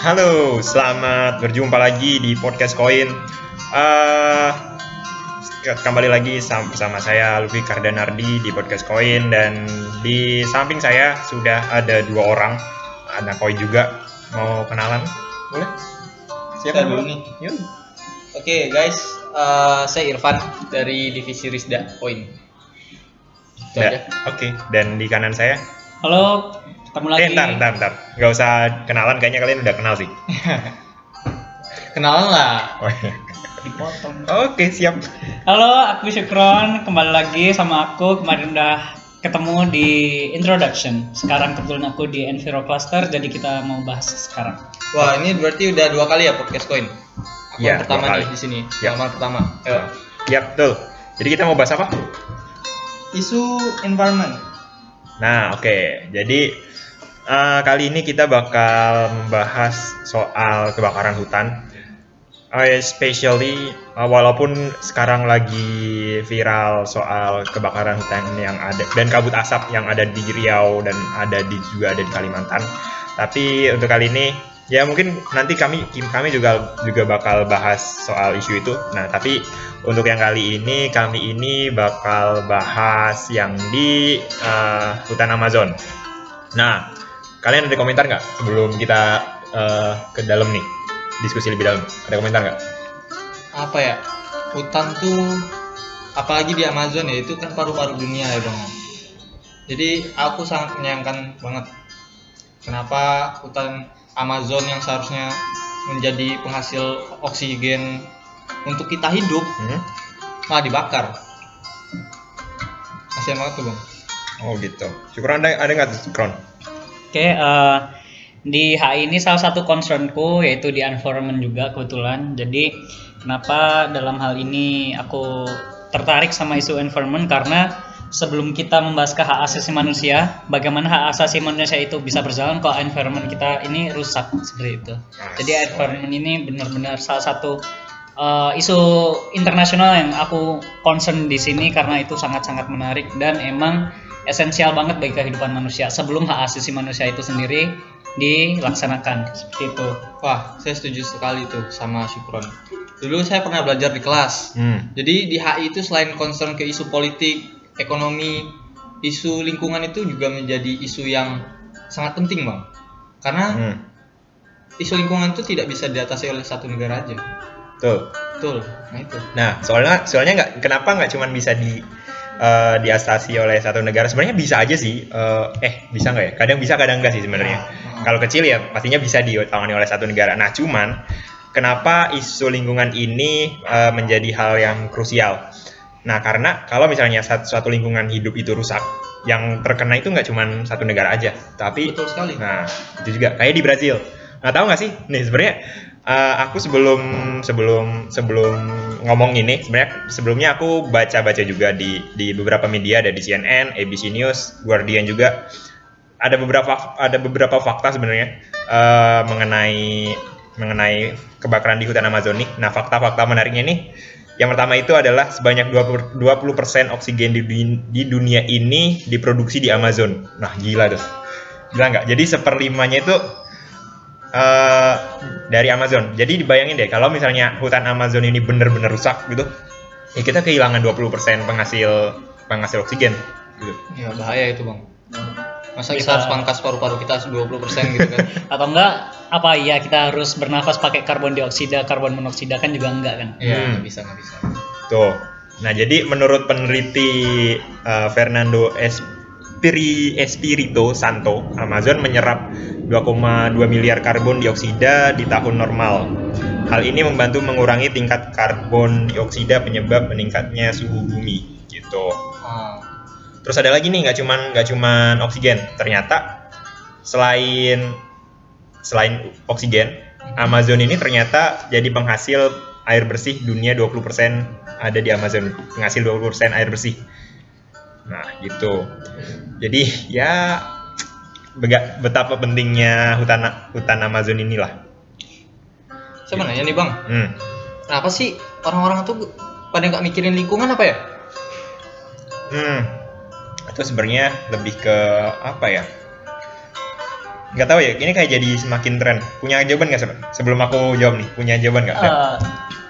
Halo, selamat berjumpa lagi di podcast Koin. Eh, kembali lagi sam- bersama saya Lufi Kardanardi di podcast Koin dan di samping saya sudah ada dua orang, ada Koin juga. Mau kenalan? Boleh? Saya dulu nih. Yuk. Oke guys, eh, saya Irfan dari divisi Ya, aja. Oke, dan di kanan saya. Halo, ketemu lagi. Eh, ntar, ntar, ntar. Nggak usah kenalan, kayaknya kalian udah kenal sih. Kenalan lah. Oh, iya. Dipotong. Oke, siap. Halo, aku Syukron. Kembali lagi sama aku. Kemarin udah ketemu di introduction. Sekarang kebetulan aku di Enviro Cluster, jadi kita mau bahas sekarang. Wah ini berarti udah dua kali ya podcast Koin. Aku Iya, yang pertama nih kali. di sini. Ya. Yang pertama. Ya, betul. Jadi kita mau bahas apa? Isu environment. Nah, oke. Jadi eh, kali ini kita bakal membahas soal kebakaran hutan. Eh, especially eh, walaupun sekarang lagi viral soal kebakaran hutan yang ada dan kabut asap yang ada di Riau dan ada di juga ada di Kalimantan. Tapi untuk kali ini ya mungkin nanti kami kami juga juga bakal bahas soal isu itu. Nah, tapi untuk yang kali ini kami ini bakal bahas yang di eh, hutan Amazon. Nah, kalian ada komentar nggak sebelum kita eh, ke dalam nih diskusi lebih dalam? Ada komentar nggak? Apa ya? Hutan tuh apalagi di Amazon ya itu kan paru-paru dunia ya dong. Jadi aku sangat menyayangkan banget kenapa hutan Amazon yang seharusnya menjadi penghasil oksigen untuk kita hidup Hmm? malah dibakar. Kasihan banget tuh bang. Oh gitu. Syukur ada ada nggak tuh Kron? Oke, eh, di HI ini salah satu concernku yaitu di environment juga kebetulan. Jadi kenapa dalam hal ini aku tertarik sama isu environment karena sebelum kita membahas ke hak asasi manusia, bagaimana hak asasi manusia itu bisa berjalan kalau environment kita ini rusak seperti itu. Jadi environment ini benar-benar salah satu uh, isu internasional yang aku concern di sini karena itu sangat-sangat menarik dan emang esensial banget bagi kehidupan manusia sebelum hak asasi manusia itu sendiri dilaksanakan seperti itu. Wah, saya setuju sekali tuh sama Syukron. Dulu saya pernah belajar di kelas. Hmm. Jadi di HI itu selain concern ke isu politik, ekonomi, isu lingkungan itu juga menjadi isu yang sangat penting, Bang. Karena Hmm. isu lingkungan itu tidak bisa diatasi oleh satu negara aja. Tuh. Betul. Nah, itu. Nah, soalnya soalnya nggak kenapa nggak cuma bisa di eh, diatasi oleh satu negara sebenarnya bisa aja sih eh, eh bisa nggak ya kadang bisa kadang nggak sih sebenarnya Nah, kalau kecil ya pastinya bisa ditangani oleh satu negara nah cuman kenapa isu lingkungan ini eh, menjadi hal yang krusial nah karena kalau misalnya satu, suatu lingkungan hidup itu rusak yang terkena itu nggak cuma satu negara aja tapi Betul sekali. Nah, itu juga kayak di Brazil. Nah, tahu nggak sih? Nih sebenarnya eh, aku sebelum sebelum sebelum ngomong ini sebenarnya sebelumnya aku baca-baca juga di di beberapa media ada di CNN, ABC News, Guardian juga ada beberapa ada beberapa fakta sebenarnya eh, mengenai mengenai kebakaran di hutan Amazon nih. Nah, fakta-fakta menariknya nih yang pertama itu adalah sebanyak 20, 20% oksigen di, di dunia ini diproduksi di Amazon. Nah, gila tuh. Gila nggak? Jadi seperlimanya itu eh dari Amazon. Jadi dibayangin deh kalau misalnya hutan Amazon ini bener-bener rusak gitu, ya kita kehilangan 20% penghasil penghasil oksigen gitu. Ya bahaya itu, Bang. Masa kita Bisa. harus pangkas paru-paru kita 20% gitu kan. Atau enggak apa ya kita harus bernafas pakai karbon dioksida, karbon monoksida kan juga enggak kan? Iya, Hmm. nggak bisa, nggak bisa. Tuh. Nah, jadi menurut peneliti eh, Fernando Espiri, Espirito Santo, Amazon menyerap 2,2 miliar karbon dioksida di tahun normal. Hal ini membantu mengurangi tingkat karbon dioksida penyebab meningkatnya suhu bumi gitu. Ah, Terus ada lagi nih nggak cuman nggak cuman oksigen, ternyata selain selain oksigen, Amazon ini ternyata jadi penghasil air bersih dunia 20% ada di Amazon, penghasil 20% air bersih. Nah, gitu. Jadi ya betapa pentingnya hutan hutan Amazon inilah. saya mau nanya nih, Bang. Hmm. Kenapa sih orang-orang tuh pada nggak mikirin lingkungan apa ya? Hmm. Itu sebenarnya lebih ke apa ya? nggak tahu ya ini kayak jadi semakin tren. Punya jawaban nggak sebelum aku jawab nih punya jawaban nggak? Eh,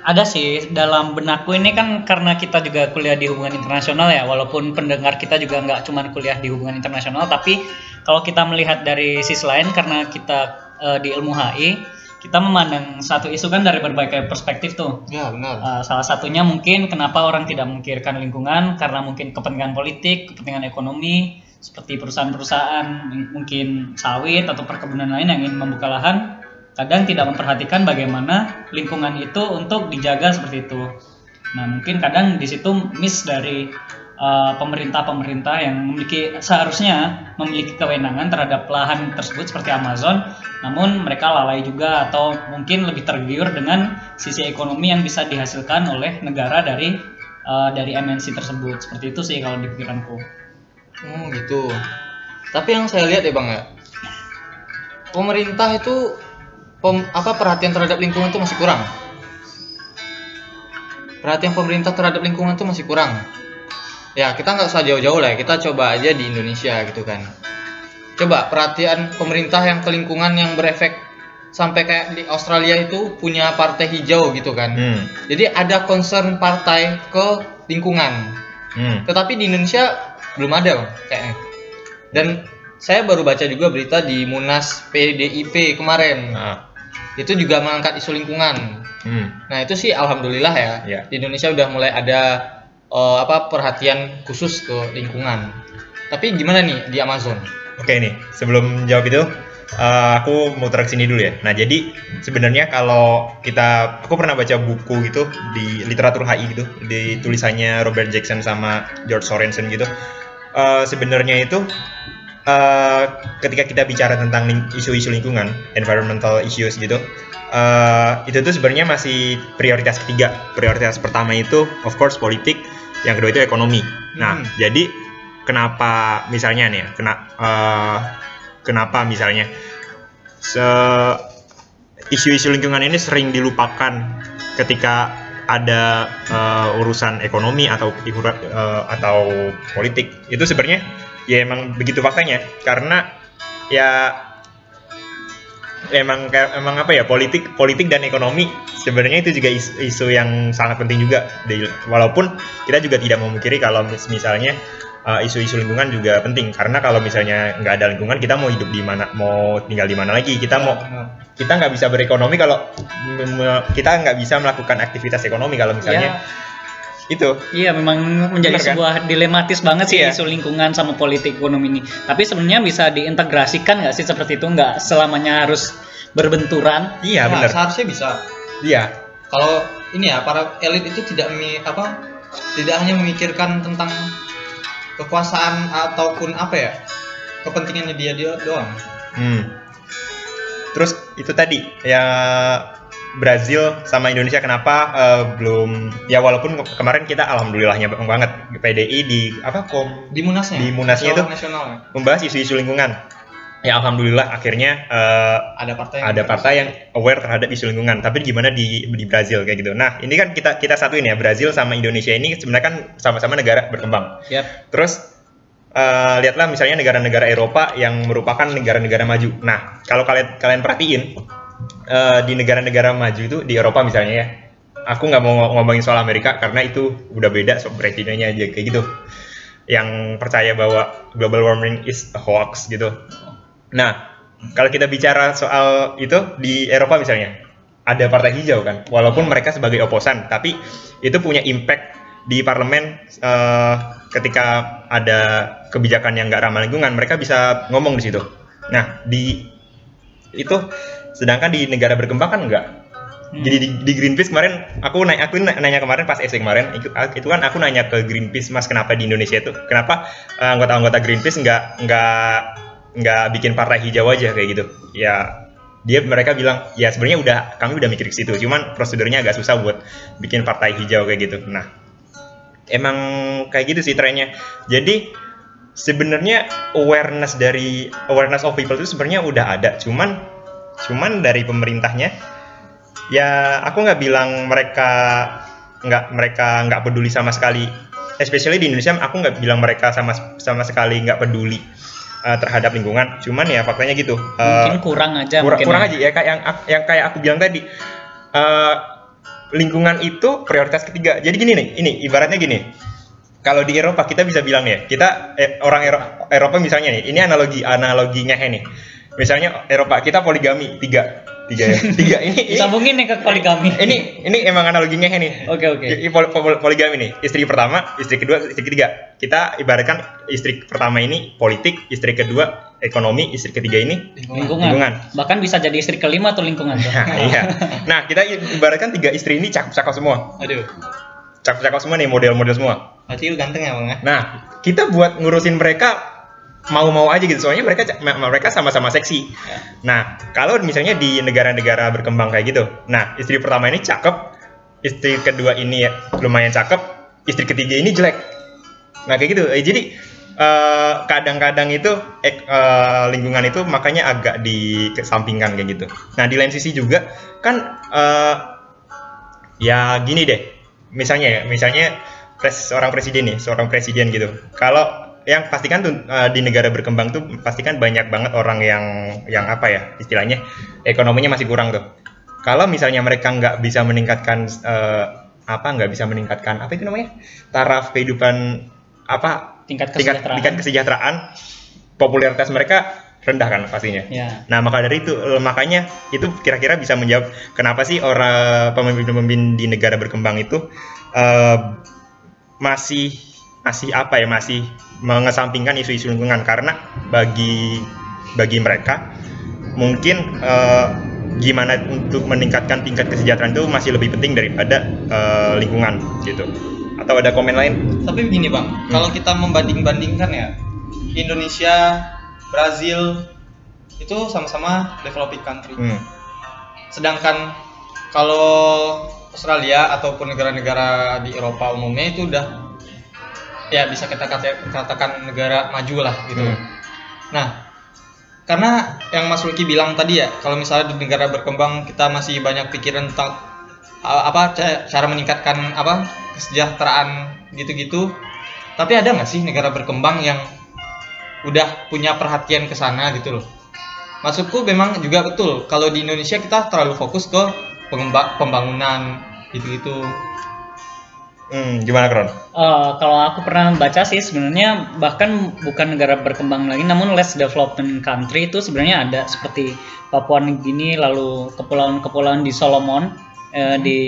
ada sih dalam benakku ini kan karena kita juga kuliah di hubungan internasional ya walaupun pendengar kita juga nggak cuma kuliah di hubungan internasional tapi kalau kita melihat dari sisi lain karena kita eh, di ilmu HI kita memandang satu isu kan dari berbagai perspektif tuh Ya benar. Uh, salah satunya mungkin kenapa orang tidak memikirkan lingkungan karena mungkin kepentingan politik, kepentingan ekonomi, seperti perusahaan-perusahaan mungkin sawit atau perkebunan lain yang ingin membuka lahan, kadang tidak memperhatikan bagaimana lingkungan itu untuk dijaga seperti itu. Nah mungkin kadang di situ miss dari uh, pemerintah-pemerintah yang memiliki seharusnya memiliki kewenangan terhadap lahan tersebut seperti Amazon, namun mereka lalai juga atau mungkin lebih tergiur dengan sisi ekonomi yang bisa dihasilkan oleh negara dari uh, dari MNC tersebut. Seperti itu sih kalau di pikiranku. Oh gitu. Tapi yang saya lihat ya bang ya, pemerintah itu pem- apa perhatian terhadap lingkungan itu masih kurang. Perhatian pemerintah terhadap lingkungan itu masih kurang. Ya kita nggak usah jauh-jauh lah, ya, kita coba aja di Indonesia gitu kan. Coba perhatian pemerintah yang ke lingkungan yang berefek sampai kayak di Australia itu punya partai hijau gitu kan. hmm. Jadi ada concern partai ke lingkungan. Hmm. Tetapi di Indonesia belum ada Bang, kayaknya. Dan saya baru baca juga berita di Munas PDIP kemarin. Ah. Itu juga mengangkat isu lingkungan. Hmm. Nah, itu sih alhamdulillah ya. Ya. Di Indonesia udah mulai ada eh, apa perhatian khusus ke lingkungan. Tapi gimana nih di Amazon? Oke nih, sebelum jawab itu, eh, aku mau tarik sini dulu ya. Nah, jadi sebenarnya kalau kita, aku pernah baca buku gitu di literatur HI gitu, di tulisannya Robert Jackson sama George Sorensen gitu. Eh, sebenarnya itu eh, ketika kita bicara tentang ling- isu-isu lingkungan, environmental issues gitu, eh, itu tuh sebenarnya masih prioritas ketiga. Prioritas pertama itu, of course, politik. Yang kedua itu ekonomi. Nah, Hmm. jadi kenapa misalnya nih ya, kena, eh, kenapa misalnya se isu-isu lingkungan ini sering dilupakan ketika ada eh, urusan ekonomi atau eh, atau politik itu sebenarnya ya emang begitu faktanya. Karena ya emang emang apa ya politik politik dan ekonomi sebenarnya itu juga isu, isu yang sangat penting juga. Walaupun kita juga tidak memungkiri kalau mis- misalnya uh, isu-isu lingkungan juga penting. Karena kalau misalnya nggak ada lingkungan kita mau hidup di mana mau tinggal di mana lagi. Kita mau kita nggak bisa berekonomi kalau kita nggak bisa melakukan aktivitas ekonomi kalau misalnya itu Iya, memang menjadi Bener kan? sebuah dilematis banget sih Iya. isu lingkungan sama politik ekonomi ini. Tapi sebenarnya bisa diintegrasikan nggak sih seperti itu? Nggak selamanya harus berbenturan. iya Nah, benar seharusnya bisa. iya Kalau ini ya para elit itu tidak mi, apa tidak hanya memikirkan tentang kekuasaan ataupun apa ya kepentingannya dia dia doang. Hmm. Terus itu tadi ya Brazil sama Indonesia kenapa eh, belum ya walaupun ke- kemarin kita alhamdulillahnya banget PDI di apa kom Di munasnya. Di munasnya itu- nasional membahas isu-isu lingkungan. Ya alhamdulillah akhirnya eh, ada partai ada partai yang aware terhadap isu lingkungan. Tapi gimana di di Brazil kayak gitu. Nah, ini kan kita kita satuin ya Brazil sama Indonesia ini sebenarnya kan sama-sama negara berkembang. Yap. Terus eh, lihatlah misalnya negara-negara Eropa yang merupakan negara-negara maju. Nah, kalau kalian kalian perhatiin eh, di negara-negara maju itu di Eropa misalnya ya, aku nggak mau ngo- ngomongin soal Amerika karena itu udah beda so presidennya aja kayak gitu. Yang percaya bahwa global warming is a hoax gitu. Nah, kalau kita bicara soal itu di Eropa misalnya, ada partai hijau kan, walaupun mereka sebagai oposan, tapi itu punya impact di parlemen eh, ketika ada kebijakan yang nggak ramah lingkungan, mereka bisa ngomong di situ. Nah, di itu sedangkan di negara berkembang kan enggak. Hmm. Jadi di, di Greenpeace kemarin aku nanya aku nanya kemarin pas SD kemarin itu, itu kan aku nanya ke Greenpeace Mas kenapa di Indonesia itu kenapa eh, anggota-anggota Greenpeace nggak nggak nggak bikin partai hijau aja kayak gitu ya dia mereka bilang ya sebenarnya udah kami udah mikir ke situ cuman prosedurnya agak susah buat bikin partai hijau kayak gitu nah emang kayak gitu sih trennya jadi sebenarnya awareness dari awareness of people itu sebenarnya udah ada cuman cuman dari pemerintahnya ya aku nggak bilang mereka nggak mereka nggak peduli sama sekali especially di Indonesia aku nggak bilang mereka sama sama sekali nggak peduli uh, terhadap lingkungan. Cuman ya faktanya gitu. uh, mungkin kurang aja kurang, mungkin kurang ya. aja ya kayak yang yang kayak aku bilang tadi. Uh, lingkungan itu prioritas ketiga. Jadi gini nih, ini ibaratnya gini. Kalau di Eropa kita bisa bilang ya, kita eh, orang Ero- Eropa misalnya nih, ini analogi analoginya nih. Misalnya Eropa kita poligami tiga, tiga ya, tiga ini ini Sambungin nih ke poligami. ini ini emang analoginya nih. Oke oke. Ini pol- pol- poligami nih. Istri pertama, istri kedua, istri ketiga. Kita ibaratkan istri pertama ini politik, istri kedua ekonomi, istri ketiga ini. Lingkungan. Lingkungan. Bahkan bisa jadi istri kelima atau lingkungan. Nah, iya. Nah, kita ibaratkan tiga istri ini cakep-cakep semua. Aduh, Cakep-cakep semua nih, model-model semua. berarti lu ganteng ya bang ya? Nah, kita buat ngurusin mereka mau-mau aja gitu. Soalnya mereka mereka sama-sama seksi. Nah, kalau misalnya di negara-negara berkembang kayak gitu. Nah, istri pertama ini cakep, istri kedua ini ya lumayan cakep, istri ketiga ini jelek. Nah, kayak gitu. Eh, jadi eh, kadang-kadang itu ek- eh, lingkungan itu makanya agak dikesampingkan kayak gitu. Nah, di lain sisi juga kan eh, ya gini deh. Misalnya ya, misalnya pres, seorang presiden nih, seorang presiden gitu. Kalau yang pastikan tuh eh, di negara berkembang tuh pastikan banyak banget orang yang yang apa ya istilahnya ekonominya masih kurang tuh. Kalau misalnya mereka nggak bisa meningkatkan eh, apa nggak bisa meningkatkan apa itu namanya taraf kehidupan apa Tingkat tingkat kesejahteraan. tingkat kesejahteraan popularitas mereka rendah kan pastinya. Ya. Nah maka dari itu eh, makanya itu kira-kira bisa menjawab kenapa sih orang pemimpin-pemimpin di negara berkembang itu eh, masih masih apa ya masih mengesampingkan isu-isu lingkungan karena bagi bagi mereka mungkin eh, gimana untuk meningkatkan tingkat kesejahteraan itu masih lebih penting daripada eh, lingkungan gitu. Atau ada komen lain? Tapi begini bang, kalau kita membanding-bandingkan ya, Indonesia, Brazil itu sama-sama developing country. Hmm. Sedangkan kalau Australia ataupun negara-negara di Eropa umumnya itu udah ya bisa kita kata- katakan negara maju lah gitu. Hmm. Nah, karena yang Mas Luki bilang tadi ya, kalau misalnya di negara berkembang kita masih banyak pikiran tentang apa ca- cara meningkatkan apa kesejahteraan gitu-gitu. Tapi ada nggak sih negara berkembang yang udah punya perhatian ke sana gitu loh? Maksudku memang juga betul kalau di Indonesia kita terlalu fokus ke pembangunan gitu-gitu. Hmm, gimana Kron? Eh, kalau aku pernah baca sih sebenarnya bahkan bukan negara berkembang lagi namun less development country itu sebenarnya ada seperti Papua Nugini lalu kepulauan-kepulauan di Solomon eh, di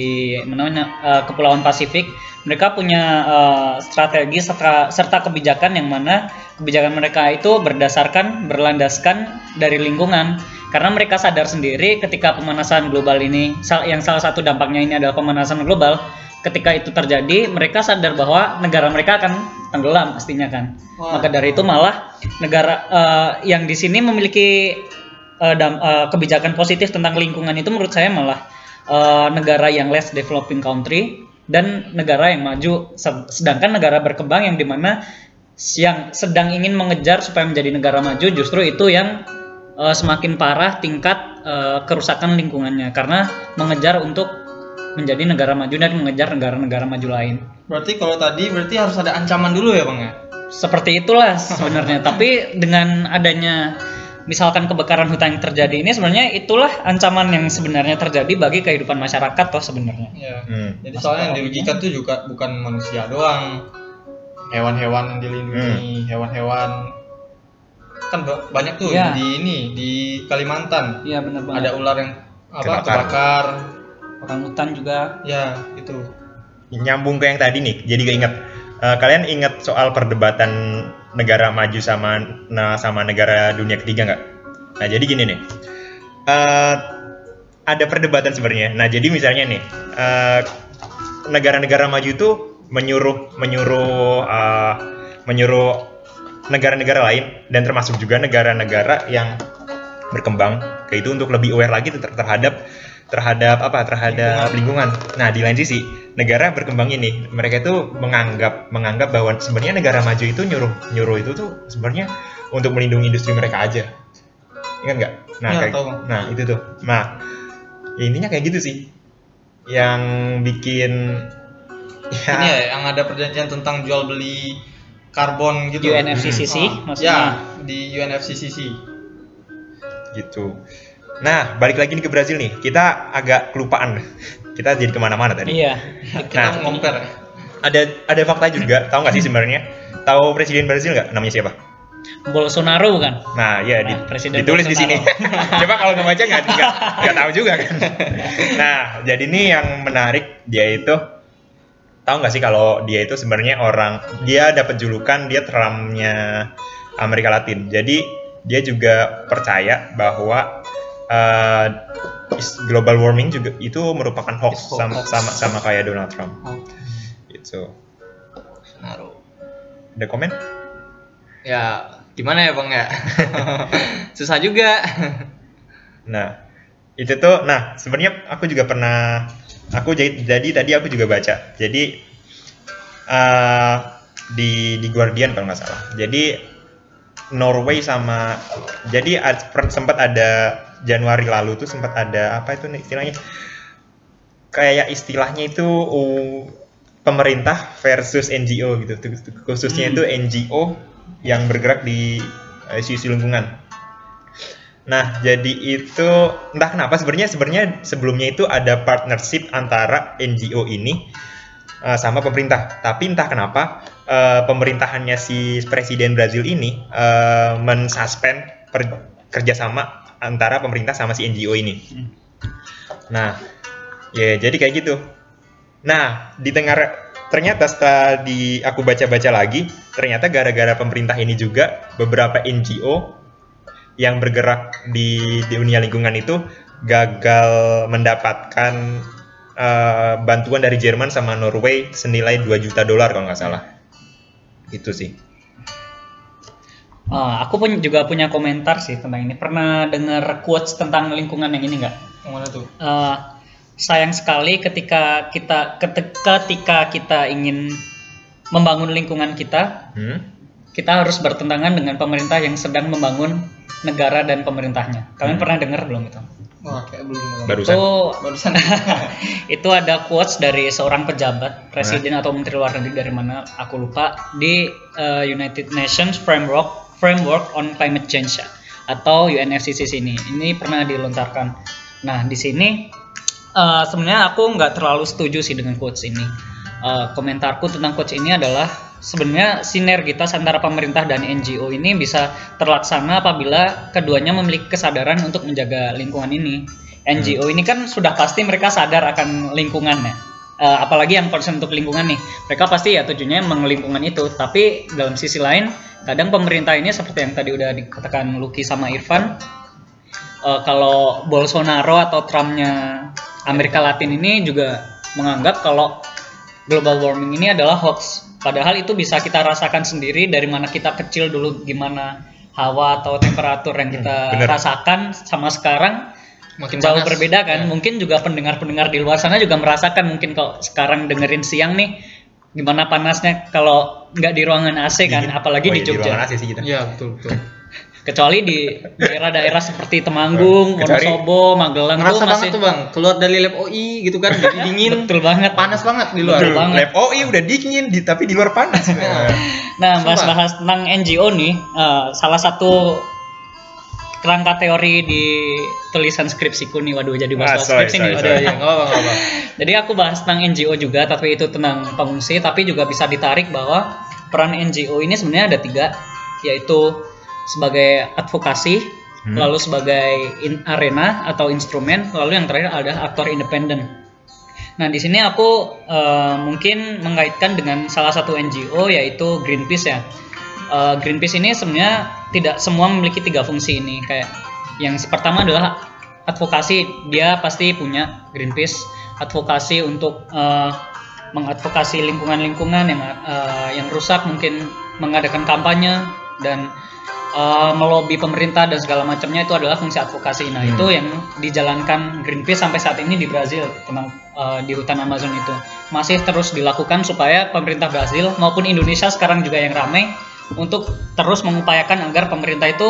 mana namanya, eh, kepulauan Pasifik. Mereka punya eh, strategi serta, serta kebijakan yang mana kebijakan mereka itu berdasarkan berlandaskan dari lingkungan. Karena mereka sadar sendiri ketika pemanasan global ini yang salah satu dampaknya ini adalah pemanasan global ketika itu terjadi mereka sadar bahwa negara mereka akan tenggelam pastinya kan. Wah. maka dari itu malah negara eh, yang di sini memiliki eh, dam- eh, kebijakan positif tentang lingkungan itu menurut saya malah eh, negara yang less developing country dan negara yang maju. Se- sedangkan negara berkembang yang di mana yang sedang ingin mengejar supaya menjadi negara maju justru itu yang eh, semakin parah tingkat eh, kerusakan lingkungannya. Karena mengejar untuk menjadi negara maju dan mengejar negara-negara maju lain. Berarti kalau tadi berarti harus ada ancaman dulu ya bang ya? Seperti itulah sebenarnya. Tapi dengan adanya misalkan kebakaran hutan yang terjadi ini sebenarnya itulah ancaman yang sebenarnya terjadi bagi kehidupan masyarakat toh sebenarnya. Ya. Hmm. Jadi soalnya yang dirugikan tuh juga bukan manusia doang, hewan-hewan yang dilindungi, hewan-hewan kan ba- banyak tuh Iya. di ini di Kalimantan Iya benar banget. ada ular yang apa Kebakar. kebakar, orang hutan juga. ya itu. nyambung ke yang tadi nih jadi keinget Eh, kalian ingat soal perdebatan negara maju sama nah, sama negara dunia ketiga nggak nah jadi gini nih Eh, ada perdebatan sebenarnya nah jadi misalnya nih eh, negara-negara maju itu menyuruh menyuruh eh, menyuruh negara-negara lain dan termasuk juga negara-negara yang berkembang kayak itu untuk lebih aware lagi ter- terhadap terhadap apa terhadap lingkungan. Nah di lain sisi negara berkembang ini mereka itu menganggap menganggap bahwa sebenarnya negara maju itu nyuruh nyuruh itu tuh sebenarnya untuk melindungi industri mereka aja. Ingat nggak? Nah Iya, kayak, tahu. nah itu tuh. Nah ya intinya kayak gitu sih yang bikin Ini ya yang ada perjanjian tentang jual beli karbon gitu. UNFCCC Ah, maksudnya. Ya, di UNFCCC. gitu. Nah, balik lagi nih ke Brazil nih. Kita agak kelupaan. Kita jadi ke mana-mana tadi. Iya. Kita Nah. ngomper. Ada ada fakta juga. Tahu nggak sih sebenarnya? Tahu presiden Brazil nggak? Namanya siapa? Bolsonaro bukan? Nah, ya di- Nah, Presiden ditulis di sini. Bolsonaro. Coba kalau nggak baca nggak nggak nggak tahu juga kan. Nah, jadi ini yang menarik dia itu tahu nggak sih kalau dia itu sebenarnya orang dia dapat julukan dia Trumpnya Amerika Latin. Jadi dia juga percaya bahwa is- global warming juga itu merupakan hoax, It's sama, hoax. sama sama kayak Donald Trump. Oke. Gitu. Bolsonaro. Ada komen? Ya, gimana ya, Bang ya? Susah juga. Nah, itu tuh, nah sebenarnya aku juga pernah, aku jadi, jadi tadi aku juga baca. Jadi eh, di di Guardian kalau nggak salah. Jadi Norway sama, jadi ad- sempat ada Januari lalu tuh sempat ada apa itu istilahnya? Kayak istilahnya itu uh, pemerintah versus NGO gitu. Khususnya Hmm. itu NGO yang bergerak di eh, isu-isu lingkungan. Nah, jadi itu entah kenapa sebenarnya sebenarnya sebelumnya itu ada partnership antara NGO ini eh, sama pemerintah. Tapi entah kenapa eh, pemerintahannya si presiden Brazil ini eh, mensuspend per- kerjasama antara pemerintah sama si NGO ini. Nah, ya jadi kayak gitu. Nah, di tengah ternyata setelah di aku baca-baca lagi, ternyata gara-gara pemerintah ini juga beberapa NGO yang bergerak di, dunia lingkungan itu gagal mendapatkan eh, bantuan dari Jerman sama Norway senilai 2 juta dolar kalau nggak salah. Itu sih. Ah, aku pun juga punya komentar sih tentang ini. Pernah dengar quotes tentang lingkungan yang ini nggak? Yang mana tuh? Eh, sayang sekali ketika kita ketika, kita ingin membangun lingkungan kita, Hmm? kita harus bertentangan dengan pemerintah yang sedang membangun negara dan pemerintahnya. Kalian Hmm. pernah dengar belum itu? Wah, kayak belum. Barusan. Itu Barusan. itu ada quotes dari seorang pejabat presiden atau menteri luar negeri dari mana aku lupa di uh, United Nations Framework Framework on Climate Change ya, atau UNFCCC ini ini pernah dilontarkan. Nah di sini uh, sebenarnya aku nggak terlalu setuju sih dengan quotes ini. Uh, komentarku tentang quotes ini adalah sebenarnya sinergitas antara pemerintah dan NGO ini bisa terlaksana apabila keduanya memiliki kesadaran untuk menjaga lingkungan ini. NGO ini kan sudah pasti mereka sadar akan lingkungan Eh, apalagi yang concern untuk lingkungan nih, mereka pasti ya tujuannya mengelingkungan itu. Tapi dalam sisi lain, kadang pemerintah ini seperti yang tadi udah dikatakan Lucky sama Irfan, eh, kalau Bolsonaro atau Trumpnya Amerika Latin ini juga menganggap kalau global warming ini adalah hoax. Padahal itu bisa kita rasakan sendiri dari mana kita kecil dulu gimana hawa atau temperatur yang kita Hmm, bener. rasakan sama sekarang Makin jauh panas. berbeda kan. Ya. Mungkin juga pendengar-pendengar di luar sana juga merasakan mungkin kalau sekarang dengerin siang nih gimana panasnya kalau nggak di ruangan AC kan, Di- apalagi oh di iya, Jogja. ruangan AC sih kita. Iya, betul, betul. Kecuali di daerah-daerah seperti Temanggung, Wonosobo, Magelang tuh Ngerasa masih banget tuh, Bang. Keluar dari lab OI gitu kan, jadi dingin. betul banget. Panas banget di luar. Betul banget. Lab iya udah dingin di, tapi di luar panas. Nah, bahas-bahas tentang NGO nih, eh, salah satu kerangka teori di tulisan skripsiku nih, waduh jadi Ah, bahas sorry, skripsi sorry, nih. sorry. Aduh, ya, enggak apa-apa, enggak apa. Jadi aku bahas tentang NGO juga, tapi itu tentang pengungsi, tapi juga bisa ditarik bahwa peran NGO ini sebenarnya ada tiga, yaitu sebagai advokasi, Hmm. lalu sebagai in- arena atau instrumen, lalu yang terakhir ada aktor independen. Nah di sini aku eh, mungkin mengaitkan dengan salah satu NGO yaitu Greenpeace ya. Eh, Greenpeace ini sebenarnya tidak semua memiliki tiga fungsi ini kayak yang pertama adalah advokasi dia pasti punya Greenpeace advokasi untuk eh, mengadvokasi lingkungan-lingkungan yang eh, yang rusak mungkin mengadakan kampanye dan eh, melobi pemerintah dan segala macamnya itu adalah fungsi advokasi. Nah, Hmm. itu yang dijalankan Greenpeace sampai saat ini di Brazil tentang eh, di hutan Amazon itu. Masih terus dilakukan supaya pemerintah Brazil maupun Indonesia sekarang juga yang ramai untuk terus mengupayakan agar pemerintah itu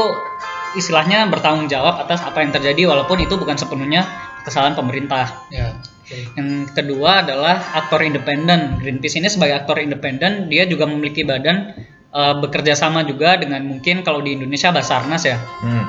istilahnya bertanggung jawab atas apa yang terjadi walaupun itu bukan sepenuhnya kesalahan pemerintah. Ya. betul. Yang kedua adalah aktor independen. Greenpeace ini sebagai aktor independen, dia juga memiliki badan eh, bekerja sama juga dengan mungkin kalau di Indonesia Basarnas ya Hmm.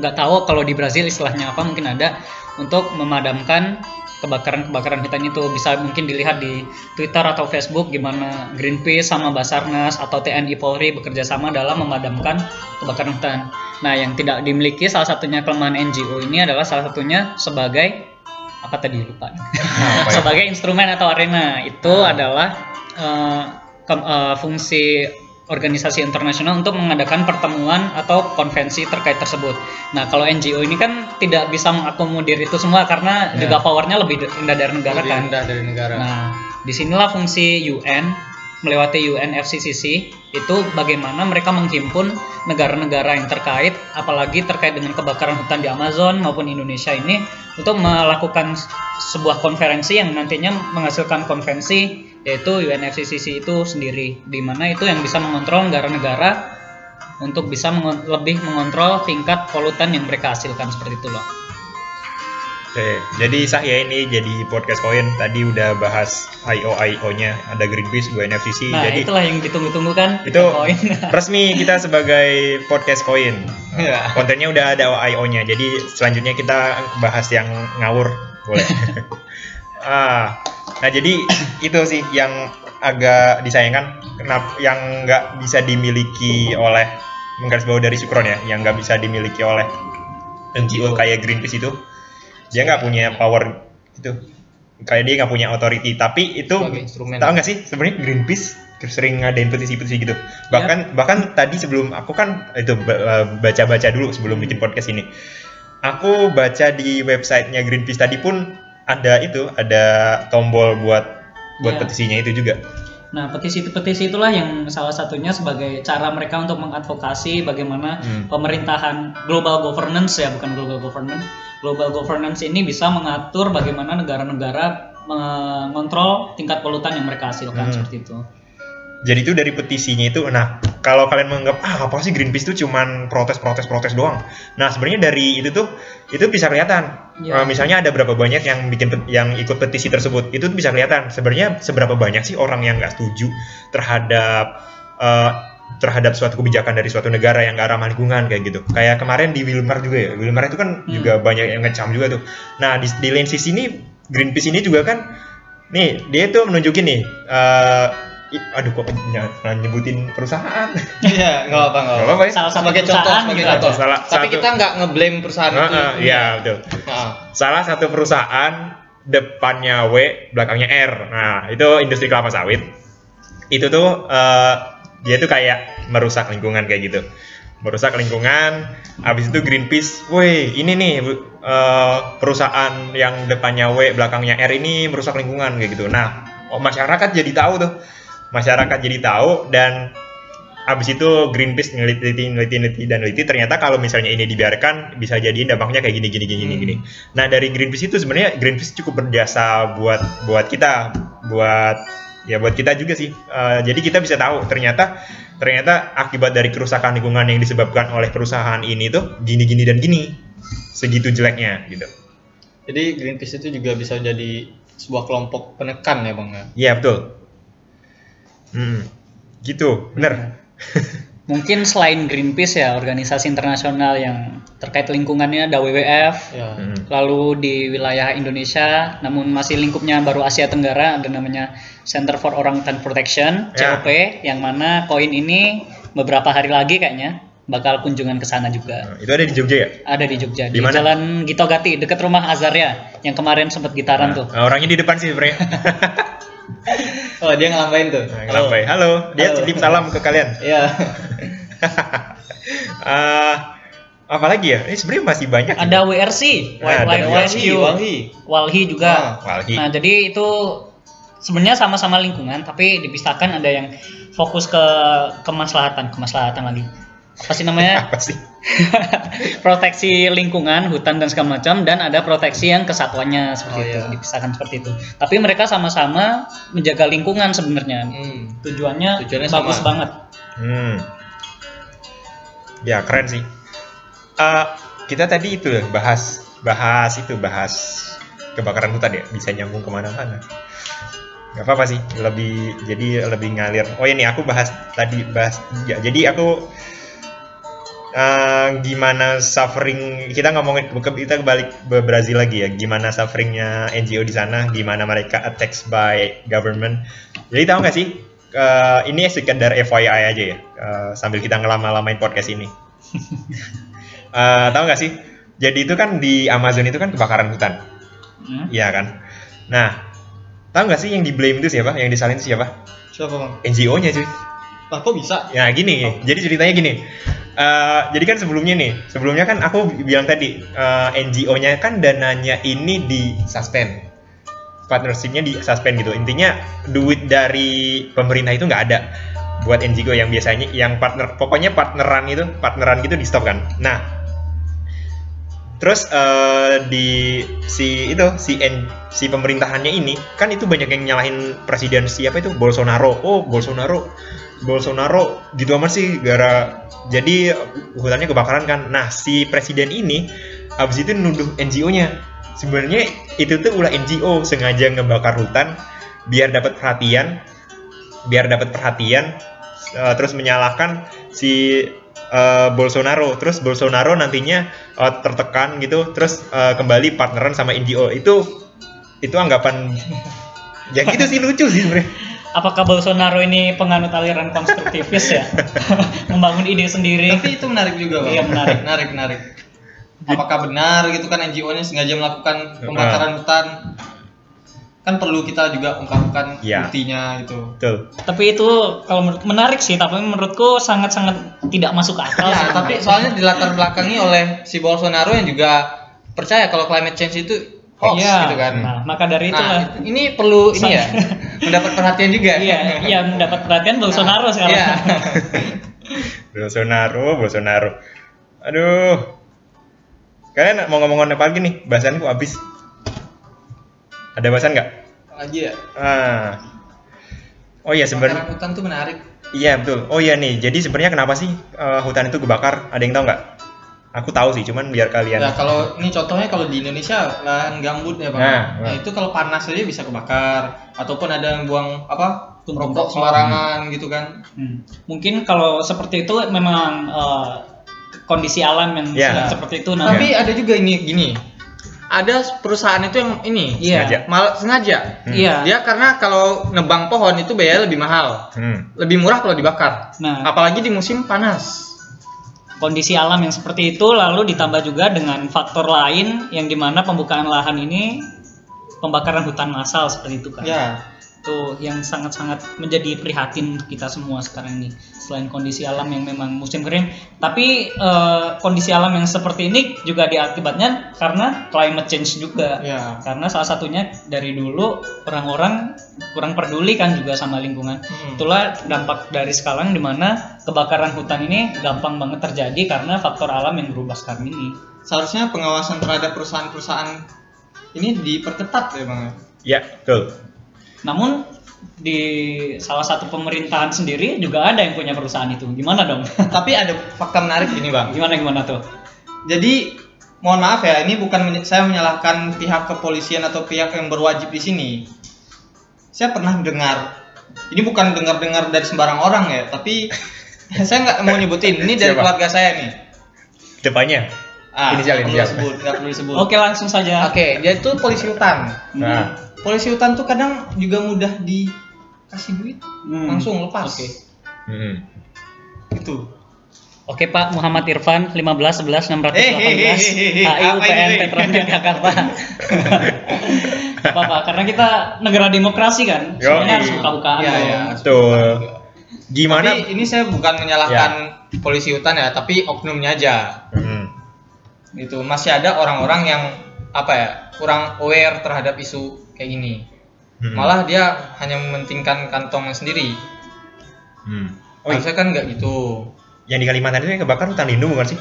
nggak tahu kalau di Brazil istilahnya apa mungkin ada untuk memadamkan kebakaran-kebakaran hutan itu bisa mungkin dilihat di Twitter atau Facebook gimana Greenpeace sama Basarnas atau TNI Polri bekerja sama dalam memadamkan kebakaran hutan. Nah, yang tidak dimiliki salah satunya kelemahan NGO ini adalah salah satunya sebagai apa tadi lupa. Ya? sebagai instrumen atau arena itu adalah eh, ke- eh, fungsi organisasi internasional untuk mengadakan pertemuan atau konvensi terkait tersebut. Nah, kalau NGO ini kan tidak bisa mengakomodir itu semua karena Ya. juga powernya lebih rendah dari negara Lebih kan. rendah dari negara. Nah, di sinilah fungsi UN melewati UN FCCC itu bagaimana mereka menghimpun negara-negara yang terkait, apalagi terkait dengan kebakaran hutan di Amazon maupun Indonesia ini untuk melakukan sebuah konferensi yang nantinya menghasilkan konvensi yaitu UN FCCC itu sendiri, di mana itu yang bisa mengontrol negara-negara untuk bisa mengon- lebih mengontrol tingkat polutan yang mereka hasilkan seperti itu loh. Oke, jadi sah ya ini jadi podcast koin tadi udah bahas IO IO nya ada Greenpeace, gue NFCC. Nah, jadi itulah yang ditunggu-tunggu kan. itu poin. resmi kita sebagai podcast koin. Iya. Kontennya udah ada IO nya. Jadi selanjutnya kita bahas yang ngawur boleh. ah, nah jadi itu sih yang agak disayangkan kenapa yang nggak bisa dimiliki oleh menggarisbawahi dari Sukron ya, yang nggak bisa dimiliki oleh NGO kayak Greenpeace itu dia nggak punya power itu. Kayak dia nggak punya authority tapi itu tahu nggak sih sebenarnya Greenpeace sering ngadain petisi-petisi gitu. Bahkan bahkan tadi sebelum aku kan itu eh, baca-baca dulu sebelum bikin podcast ini. Aku baca di websitenya Greenpeace tadi pun ada itu ada tombol buat buat Ya. petisinya itu juga Nah, petisi-petisi itulah yang salah satunya sebagai cara mereka untuk mengadvokasi bagaimana Hmm. pemerintahan global governance ya, bukan global governance. Global governance ini bisa mengatur bagaimana negara-negara mengontrol tingkat polutan yang mereka hasilkan Hmm. seperti itu. Jadi itu dari petisinya itu nah kalau kalian menganggap ah apa sih Greenpeace itu cuman protes-protes protes doang? Nah sebenarnya dari itu tuh itu bisa kelihatan. Ya. Eh, misalnya ada berapa banyak yang bikin yang ikut petisi tersebut itu tuh bisa kelihatan. Sebenarnya seberapa banyak sih orang yang nggak setuju terhadap eh, terhadap suatu kebijakan dari suatu negara yang gak ramah lingkungan kayak gitu. Kayak kemarin di Wilmar juga ya. Wilmar itu kan Hmm. juga banyak yang ngecam juga tuh. Nah di, di lain sisi ini Greenpeace ini juga kan nih dia tuh menunjukin nih eh, i- aduh kok jangan nyebutin perusahaan Iya, nggak apa nggak apa. apa-apa ya Salah satu Sebagai contoh, perusahaan sebagai contoh. Salah Tapi satu. kita nggak ngeblame perusahaan itu. Heeh, iya betul Heeh. salah satu perusahaan depannya W belakangnya R nah itu industri kelapa sawit itu tuh eh, dia tuh kayak merusak lingkungan kayak gitu merusak lingkungan habis itu Greenpeace woi ini nih eh, perusahaan yang depannya W belakangnya R ini merusak lingkungan kayak gitu nah oh, masyarakat jadi tahu tuh masyarakat jadi tahu dan Abis itu Greenpeace neliti, neliti, neliti, dan neliti ternyata kalau misalnya ini dibiarkan bisa jadi dampaknya kayak gini, gini, gini, gini, Hmm. gini. Nah dari Greenpeace itu sebenarnya Greenpeace cukup berjasa buat buat kita, buat ya buat kita juga sih. Eh, jadi kita bisa tahu ternyata ternyata akibat dari kerusakan lingkungan yang disebabkan oleh perusahaan ini tuh gini, gini dan gini, segitu jeleknya gitu. Jadi Greenpeace itu juga bisa jadi sebuah kelompok penekan ya bang ya. Iya betul. Hmm, gitu, bener. Mungkin selain Greenpeace ya, organisasi internasional yang terkait lingkungannya ada WWF, Ya. Hmm. Lalu di wilayah Indonesia, namun masih lingkupnya baru Asia Tenggara, ada namanya Center for Orangutan Protection Ya. (COP), yang mana koin ini beberapa hari lagi kayaknya bakal kunjungan ke sana juga. Nah, itu ada di Jogja ya? Ada di Jogja, Di di, mana? Jalan Gito Gati, dekat rumah Azarya, yang kemarin sempat gitaran tuh. Nah, orangnya di depan sih sebenarnya. Oh dia ngelambain tuh. Nah, ngelambai. Halo, dia Halo. titip salam ke kalian. Iya. Eh, apa lagi ya? Ini sebenarnya masih banyak. Ada WRC, Nah, ada Wildlife WRC, Rescue, Walhi. Walhi juga. Walhi. Nah, jadi itu sebenarnya sama-sama lingkungan, tapi dipisahkan ada yang fokus ke kemaslahatan, kemaslahatan lagi. Apa sih namanya? apa sih? proteksi lingkungan, hutan dan segala macam dan ada proteksi yang kesatuannya seperti Oh, itu, iya. dipisahkan seperti itu. Tapi mereka sama-sama menjaga lingkungan sebenarnya. Hmm. Tujuannya, Tujuannya bagus sama. banget. Hmm. Ya keren sih. Eh, kita tadi itu bahas bahas itu bahas kebakaran hutan ya bisa nyambung ke mana-mana. nggak apa-apa sih lebih jadi lebih ngalir oh ini aku bahas tadi bahas ya, jadi aku eh, gimana suffering kita ngomongin kita balik ke Brazil lagi ya. Gimana sufferingnya NGO di sana gimana mereka attacks by government. Jadi tahu nggak sih eh, ini sekedar FYI aja ya eh, sambil kita ngelama-lamain podcast ini. Eh, tahu nggak sih jadi itu kan di Amazon itu kan kebakaran hutan. Hmm? Iya kan? Nah tahu nggak sih yang di blame itu siapa? Yang disalahin itu siapa? Siapa bang? NGO-nya cuy Lah kok bisa? Ya gini, jadi ceritanya gini. Eh, jadi kan sebelumnya nih, sebelumnya kan aku bilang tadi eh, NGO-nya kan dananya ini di suspend, partnership-nya di suspend gitu. Intinya duit dari pemerintah itu nggak ada buat NGO yang biasanya yang partner, pokoknya partneran itu, partneran gitu di stop kan. Nah, terus eh, di si itu si N, si pemerintahannya ini kan itu banyak yang nyalahin presiden siapa itu Bolsonaro. Oh Bolsonaro Bolsonaro gitu amat sih gara jadi hutannya kebakaran kan. Nah, si presiden ini habis itu nuduh NGO-nya. Sebenarnya itu tuh ulah NGO sengaja ngebakar hutan biar dapat perhatian, biar dapat perhatian eh, terus menyalahkan si eh, Bolsonaro. Terus Bolsonaro nantinya eh, tertekan gitu, terus eh, kembali partneran sama NGO. Itu itu anggapan ya gitu sih lucu sih sebenarnya. Apakah Bolsonaro ini penganut aliran konstruktivis ya? Membangun ide sendiri. Tapi itu menarik juga bang. Iya, menarik. menarik, menarik. Apakah benar gitu kan NGO-nya sengaja melakukan pembakaran hutan? Kan perlu kita juga ungkapkan Iya. buktinya gitu. Betul. Tapi itu kalau menurut- menarik sih, tapi menurutku sangat-sangat tidak masuk akal. Ya, sih. tapi soalnya dilatar belakangi oleh si Bolsonaro yang juga percaya kalau climate change itu hoax Iya. gitu kan. Nah, maka dari itulah. Nah, ini perlu ini ya mendapat perhatian juga. Iya, iya mendapat perhatian Bolsonaro sekarang. Iya. Bolsonaro, Bolsonaro. Aduh. Kalian mau ngomong apa lagi nih? Bahasanku habis. Ada bahasan nggak? Lagi ya. Ah. Oh iya sebenarnya. Hutan tuh menarik. Iya betul. Oh iya nih. Jadi sebenarnya kenapa sih eh, hutan itu kebakar? Ada yang tahu nggak? Aku tahu sih, cuman biar kalian. Nah, kalau ini contohnya kalau di Indonesia lahan gambut ya, Bang. Nah, Nah, nah. itu kalau panas aja bisa kebakar ataupun ada yang buang apa? Tumpuk rokok sembarangan gitu kan. Hmm. Mungkin kalau seperti itu memang eh, kondisi alam yang Iya. sedang seperti itu. Nah, Tapi ada juga ini gini. Ada perusahaan itu yang ini Iya. Sengaja. mal sengaja. Hmm. Iya. Dia karena kalau nebang pohon itu biaya lebih mahal. Hmm. Lebih murah kalau dibakar. Nah, Apalagi di musim panas. kondisi alam yang seperti itu lalu ditambah juga dengan faktor lain yang di mana pembukaan lahan ini pembakaran hutan massal seperti itu kan. Ya. Itu yang sangat-sangat menjadi prihatin untuk kita semua sekarang ini. Selain kondisi alam yang memang musim kering, tapi eh, kondisi alam yang seperti ini juga diakibatnya karena climate change juga. Ya. Karena salah satunya dari dulu orang-orang kurang peduli kan juga sama lingkungan. Hmm. Itulah dampak dari sekarang di mana kebakaran hutan ini gampang banget terjadi karena faktor alam yang berubah sekarang ini. Seharusnya pengawasan terhadap perusahaan-perusahaan ini diperketat ya, Bang. Ya betul. Namun di salah satu pemerintahan sendiri juga ada yang punya perusahaan itu. Gimana dong? Tapi ada fakta menarik gini, Bang. gimana gimana tuh? Jadi mohon maaf ya, ini bukan menye- saya menyalahkan pihak kepolisian atau pihak yang berwajib di sini. Saya pernah dengar, ini bukan dengar-dengar dari sembarang orang ya, tapi saya nggak mau nyebutin. Ini dari Siapa? keluarga saya nih. Depannya. Ah, Inisial, perlu inisial. disebut, nggak perlu disebut. Oke langsung saja. Oke, dia itu polisi hutan. Hmm. Polisi hutan tuh kadang juga mudah dikasih duit, Hmm. langsung lepas. Oke. Hmm. Itu. Oke Pak Muhammad Irfan 15 11 618 Eh, eh, eh, eh, eh, HI apa UPN ini? Petronet Jakarta. Apa Pak? Karena kita negara demokrasi kan, semuanya harus buka-bukaan. Iya, iya. Betul. Gimana? Tapi ini saya bukan menyalahkan polisi hutan ya, tapi oknumnya aja. Hmm. Gitu. Masih ada orang-orang yang apa ya, kurang aware terhadap isu kayak gini. Hmm. Malah dia hanya mementingkan kantongnya sendiri. Hmm. Oh, Harusnya kan nggak gitu. yang di Kalimantan itu yang kebakar hutan lindung bukan sih?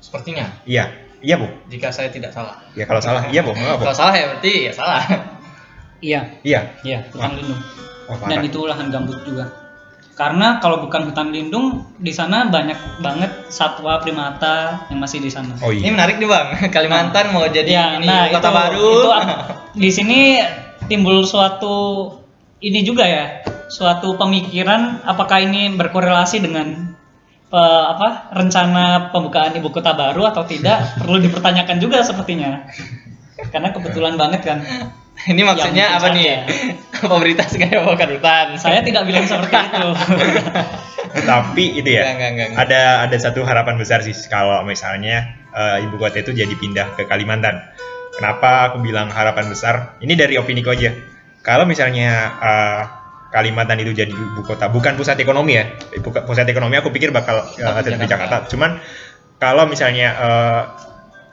Sepertinya, Iya. Iya, Bu. jika saya tidak salah. Ya kalau salah, iya, Bu. Kalau salah ya berarti ya salah. Iya, Iya. iya, hutan lindung. Wah, Dan itu lahan gambut juga. Karena kalau bukan hutan lindung, di sana banyak banget satwa primata yang masih di sana. Oh Ini iya. menarik nih bang, Kalimantan mau jadi Ya, ini nah kota itu, baru. itu di sini timbul suatu ini juga ya, suatu pemikiran apakah ini berkorelasi dengan eh, apa rencana pembukaan ibu kota baru atau tidak perlu dipertanyakan juga sepertinya. Karena kebetulan banget kan. Ini maksudnya Ya, apa nih? Pemerintah segera membakar hutan. Saya tidak bilang seperti itu. Tapi itu ya. Enggak, enggak, enggak. Ada ada satu harapan besar sih kalau misalnya eh, ibu kota itu jadi pindah ke Kalimantan. Kenapa aku bilang harapan besar? Ini dari opini ku aja. Kalau misalnya eh, Kalimantan itu jadi ibu kota, bukan pusat ekonomi ya. Ibu- Pusat ekonomi aku pikir bakal eh, Tetap di Jakarta. Jakarta. Cuman kalau misalnya eh,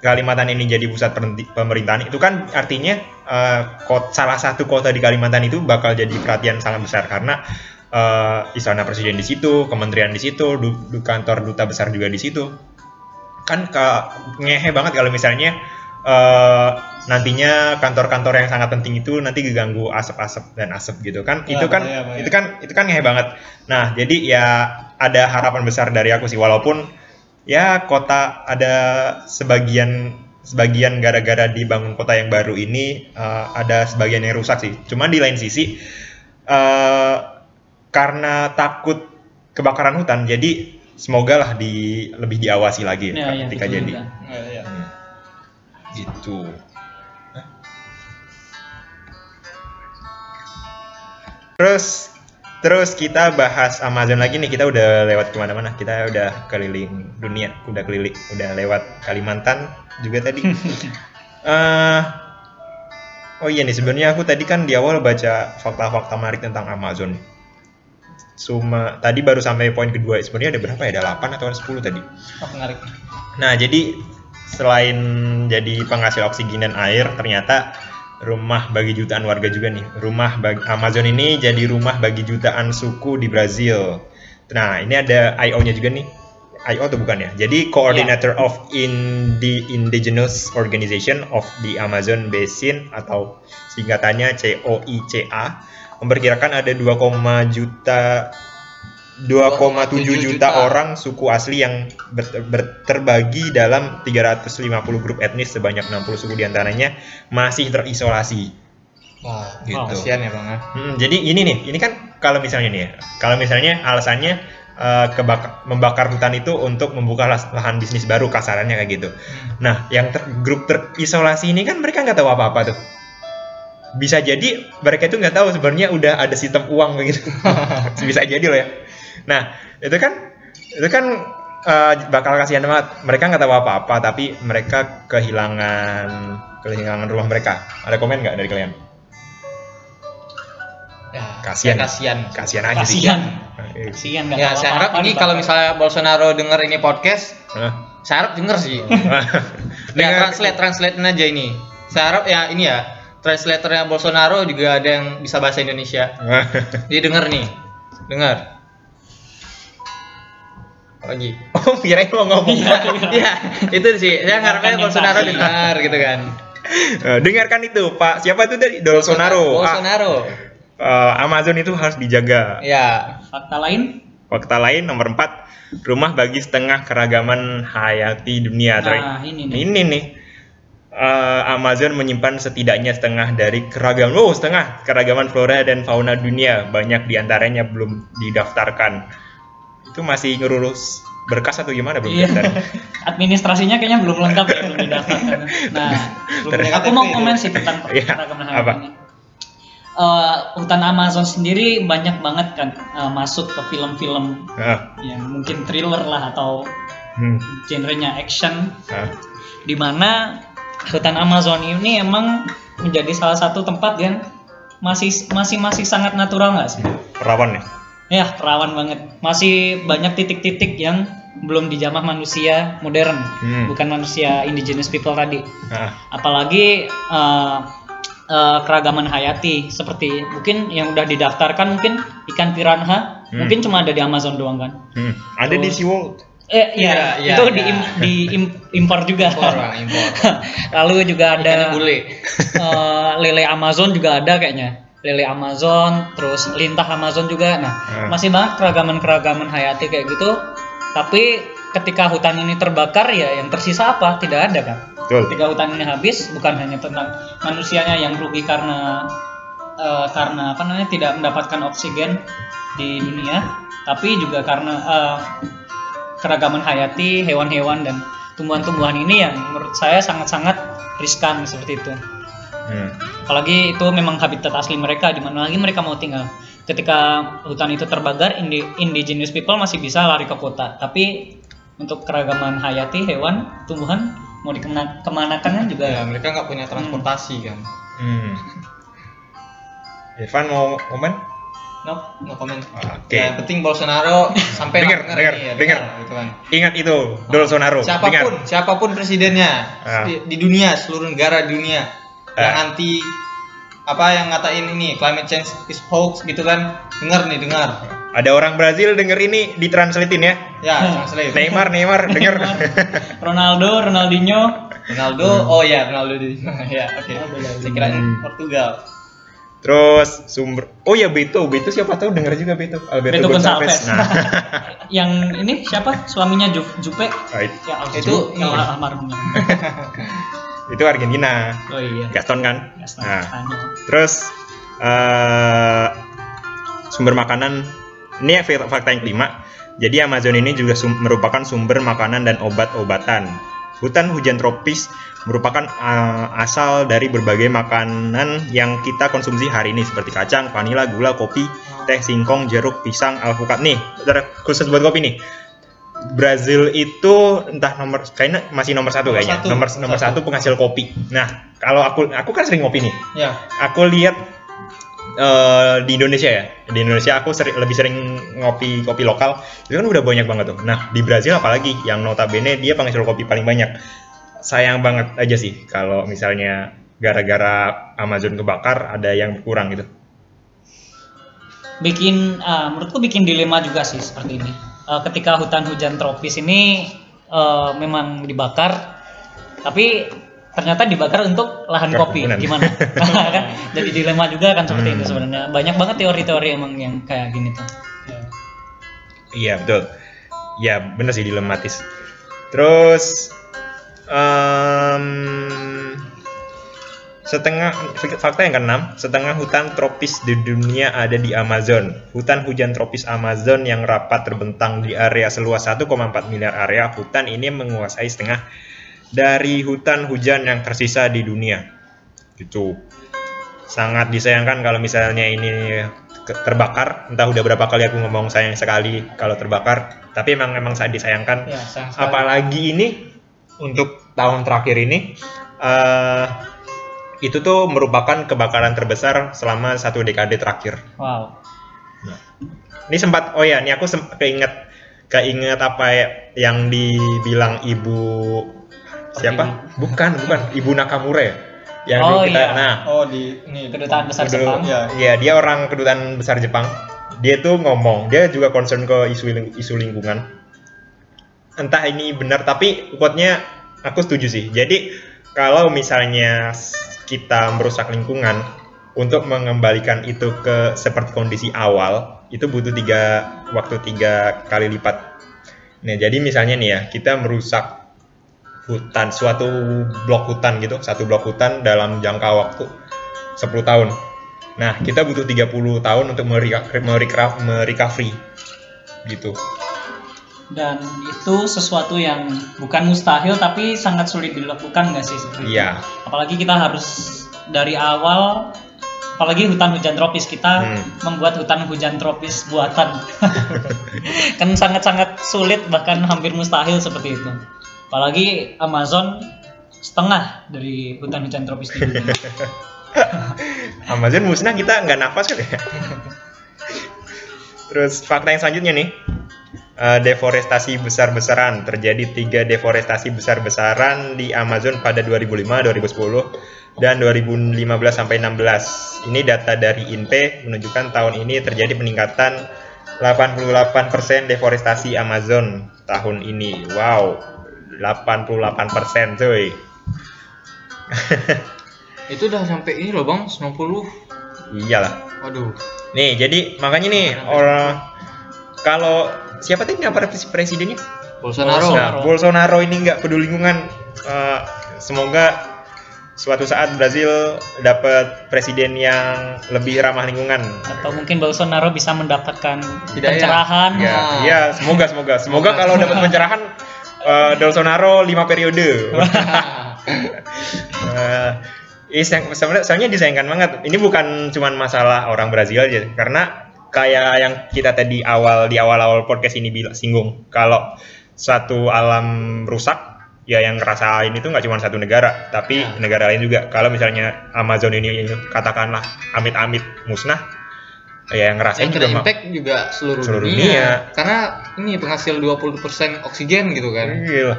Kalimantan ini jadi pusat pemerintahan itu kan artinya eh, kot- salah satu kota di Kalimantan itu bakal jadi perhatian sangat besar karena eh, istana presiden di situ, kementerian di situ, du- du- kantor duta besar juga di situ. Kan ke ngehe banget kalau misalnya eh, nantinya kantor-kantor yang sangat penting itu nanti diganggu asap-asap dan asap gitu kan. Ya, itu kan itu kan itu kan ngehe banget. Nah, jadi ya ada harapan besar dari aku sih walaupun ya kota ada sebagian sebagian gara-gara dibangun kota yang baru ini eh, ada sebagian yang rusak sih. Cuman di lain sisi eh, karena takut kebakaran hutan, jadi semoga lah di lebih diawasi lagi Ya, ya, ketika betul jadi. juga. Iya, iya. Gitu. Terus terus kita bahas Amazon lagi nih. Kita udah lewat ke mana-mana. Kita udah keliling dunia, udah keliling, udah lewat Kalimantan juga tadi. Eh, oh iya nih sebenarnya aku tadi kan di awal baca fakta-fakta menarik tentang Amazon. Cuma tadi baru sampai poin kedua. Sebenarnya ada berapa ya? Ada 8 atau ada 10 tadi? Oh, menarik. Nah, jadi selain jadi penghasil oksigen dan air, ternyata rumah bagi jutaan warga juga nih. Rumah bagi Amazon ini jadi rumah bagi jutaan suku di Brazil. Nah, ini ada IO-nya juga nih. IO atau bukan ya? Jadi Coordinator of Indi Indigenous Organization of the Amazon Basin atau singkatannya COICA memperkirakan ada 2, juta 2,7 2,7 juta orang suku asli yang ber- ber- terbagi dalam 350 grup etnis sebanyak 60 suku di antaranya masih terisolasi. Wah, Gitu. kasihan ya bang. ya. Hmm, jadi ini nih, ini kan kalau misalnya nih, ya, kalau misalnya alasannya eh, kebak- membakar hutan itu untuk membuka lahan bisnis baru kasarannya kayak gitu. Nah, yang ter- grup terisolasi ini kan mereka nggak tahu apa-apa tuh. Bisa jadi mereka itu nggak tahu sebenarnya udah ada sistem uang begitu. Bisa jadi loh ya. Nah, itu kan itu kan eh, bakal kasihan banget. Mereka nggak tahu apa-apa, tapi mereka kehilangan kehilangan rumah mereka. Ada komen nggak dari kalian? Ya, Kasihan. saya kasihan. Kasihan aja sih. Kasihan. Eh, Kasihan nggak Ya, saya harap ini kalau misalnya Bolsonaro denger ini podcast, Hah? saya harap denger sih. ya, translate translate aja ini. Saya harap ya ini ya, translatornya Bolsonaro juga ada yang bisa bahasa Indonesia. Jadi denger nih. Dengar. Lagi. oh, kirain mau ngomong. Iya, itu sih. Saya harapnya Dengarkan Bolsonaro dengar gitu kan. Eh, dengarkan itu, Pak. Siapa itu dari Bolsonaro? Bolsonaro. eh, Amazon itu harus dijaga. Ya. Fakta lain? Fakta lain nomor 4, rumah bagi setengah keragaman hayati dunia. Nah, ini nih. Ini nih. eh, Amazon menyimpan setidaknya setengah dari keragaman, oh setengah keragaman flora dan fauna dunia. Banyak di antaranya belum didaftarkan. Itu masih ngurus berkas atau gimana belum Iya. daftar? Administrasinya kayaknya belum lengkap ya belum didaftarkan. Nah, Belum aku mau komen sih tentang Iya, keragaman apa? ini. Eh, hutan Amazon sendiri banyak banget kan eh, masuk ke film-film Ah, yang mungkin thriller lah atau hmm, genrenya action ah. di mana hutan Amazon ini emang menjadi salah satu tempat yang masih masih masih sangat natural nggak sih? Rawan ya? Ya, rawan banget. Masih banyak titik-titik yang belum dijamah manusia modern, Hmm. bukan manusia indigenous people tadi. Ah, Apalagi eh, eh, keragaman hayati seperti mungkin yang udah didaftarkan mungkin ikan piranha, Hmm. mungkin cuma ada di Amazon doang kan. hmm. Ada di Terus- SeaWorld. Eh iya, Iya, iya, itu iya. di im- di im- impor juga. Impor, Bang, impor. Lalu juga Ikannya ada bule. eh, lele Amazon juga ada kayaknya. Lele Amazon, terus lintah Amazon juga. Nah, Hmm. masih banget keragaman-keragaman hayati kayak gitu. Tapi ketika hutan ini terbakar ya yang tersisa apa? Tidak ada kan. Betul. Ketika hutan ini habis bukan hanya tentang manusianya yang rugi karena eh, karena apa namanya tidak mendapatkan oksigen di dunia, tapi juga karena eh, keragaman hayati hewan-hewan dan tumbuhan-tumbuhan ini yang menurut saya sangat-sangat riskan seperti itu. Hmm. Apalagi itu memang habitat asli mereka di mana lagi mereka mau tinggal. Ketika hutan itu terbakar, indi- indigenous people masih bisa lari ke kota. Tapi untuk keragaman hayati hewan, tumbuhan mau dikemana kemanakan juga ya mereka nggak punya transportasi kan Hmm. Irfan mau komen? no no comment Oke. Ya, yang penting Bolsonaro sampai Dengar, dengar, ya, dengar. gitu kan Ingat itu, Bolsonaro. siapa pun Dengar. siapa pun presidennya Ah. di, di dunia seluruh negara di dunia yang Ah. anti apa yang ngatain ini climate change is hoax gitu kan dengar nih dengar Ada orang Brazil denger ini ditranslatein ya. ya Hmm. translate Neymar, Neymar, denger. Ronaldo, Ronaldinho, Ronaldo oh ya Ronaldo ya oke saya kira. Portugal Terus sumber Oh ya Beto, Beto siapa tahu denger juga Beto. Alberto Beto Gonçalves. Gonçalves. Nah, yang ini siapa? Suaminya Ju Jupe. oh, it- Ya, Itu yang ini. almarhumnya. itu Argentina. Oh iya. Gaston kan? Gaston. Nah, Spanyol. terus eh sumber makanan ini ya fak- fakta yang kelima. Jadi Amazon ini juga sum- merupakan sumber makanan dan obat-obatan. Hutan hujan tropis merupakan eh, asal dari berbagai makanan yang kita konsumsi hari ini seperti kacang, vanila, gula, kopi, teh, singkong, jeruk, pisang, alpukat. Nih, khusus buat kopi nih. Brazil itu entah nomor kayaknya masih nomor satu Nomor kayaknya satu, nomor nomor nomor satu penghasil kopi. Nah kalau aku aku kan sering ngopi nih. ya Aku lihat eh, di Indonesia ya di Indonesia aku sering, lebih sering ngopi kopi lokal itu kan udah banyak banget tuh. Nah di Brazil apalagi yang notabene dia penghasil kopi paling banyak. Sayang banget aja sih kalau misalnya gara-gara Amazon kebakar ada yang berkurang gitu. bikin ah, menurutku bikin dilema juga sih seperti ini. Eh, ketika hutan hujan tropis ini eh, memang dibakar, tapi ternyata dibakar untuk lahan kopi, gimana? kan jadi dilema juga kan seperti Hmm. itu sebenarnya. Banyak banget teori-teori emang yang kayak gini tuh. ya. Iya betul. Ya bener sih dilematis. Terus em, setengah fakta yang keenam setengah hutan tropis di dunia ada di Amazon. Hutan hujan tropis Amazon yang rapat terbentang di area seluas 1,4 miliar area hutan ini menguasai setengah dari hutan hujan yang tersisa di dunia. Gitu. Sangat disayangkan kalau misalnya ini terbakar entah udah berapa kali aku ngomong sayang sekali kalau terbakar tapi emang emang sangat disayangkan ya sayang sekali. apalagi ini untuk tahun terakhir ini eh itu tuh merupakan kebakaran terbesar selama satu dekade terakhir Wow. ini sempat oh ya ini aku sem- keinget keinget apa ya, yang dibilang ibu siapa bukan bukan ibu Nakamura ya yang Oh, dulu kita iya. nah oh di ini Kedutaan besar Dulu- Jepang. Iya. Iya, dia orang kedutaan besar Jepang. Dia tuh ngomong, dia juga concern ke isu ling- isu lingkungan. Entah ini benar, tapi quote-nya aku setuju sih. Jadi kalau misalnya kita merusak lingkungan untuk mengembalikan itu ke seperti kondisi awal, itu butuh tiga waktu tiga kali lipat. Nah, jadi misalnya nih ya, kita merusak hutan, suatu blok hutan gitu, satu blok hutan dalam jangka waktu 10 tahun. Nah, kita butuh 30 tahun untuk merecovery gitu. Dan itu sesuatu yang bukan mustahil tapi sangat sulit dilakukan nggak sih seperti? Iya. Apalagi kita harus dari awal, apalagi hutan hujan tropis kita Hmm. membuat hutan hujan tropis buatan, kan sangat-sangat sulit bahkan hampir mustahil seperti itu. Apalagi Amazon setengah dari hutan hujan tropis di dunia. Amazon musnah kita nggak nafas kan ya. Terus fakta yang selanjutnya nih, eh, deforestasi besar-besaran terjadi tiga deforestasi besar-besaran di Amazon pada 2005, 2010, dan 2015 sampai 16. Ini data dari INPE menunjukkan tahun ini terjadi peningkatan 88% deforestasi Amazon tahun ini. Wow, 88% cuy. itu udah sampai ini loh bang 90 Iyalah. waduh Nih, jadi makanya nih orang kalau siapa tadi nama pres- presidennya? Bolsonaro Nah, Bolsonaro ini nggak peduli lingkungan. eh, semoga suatu saat Brazil dapat presiden yang lebih ramah lingkungan. Atau mungkin Bolsonaro bisa mendapatkan Hidayah. pencerahan. Ya, Ah. ya, semoga semoga semoga kalau dapat pencerahan eh, Bolsonaro lima periode. Eh, ini sayang- sebenarnya soalnya disayangkan banget. Ini bukan cuman masalah orang Brazil aja, karena kayak yang kita tadi awal di awal-awal podcast ini bilang singgung kalau suatu alam rusak ya yang ngerasain itu nggak cuma satu negara tapi Ya. negara lain juga kalau misalnya Amazon ini katakanlah amit-amit musnah ya yang ngerasain yang juga impact juga seluruh, Seluruh dunia. dunia. Karena ini penghasil 20% oksigen gitu kan. Gila.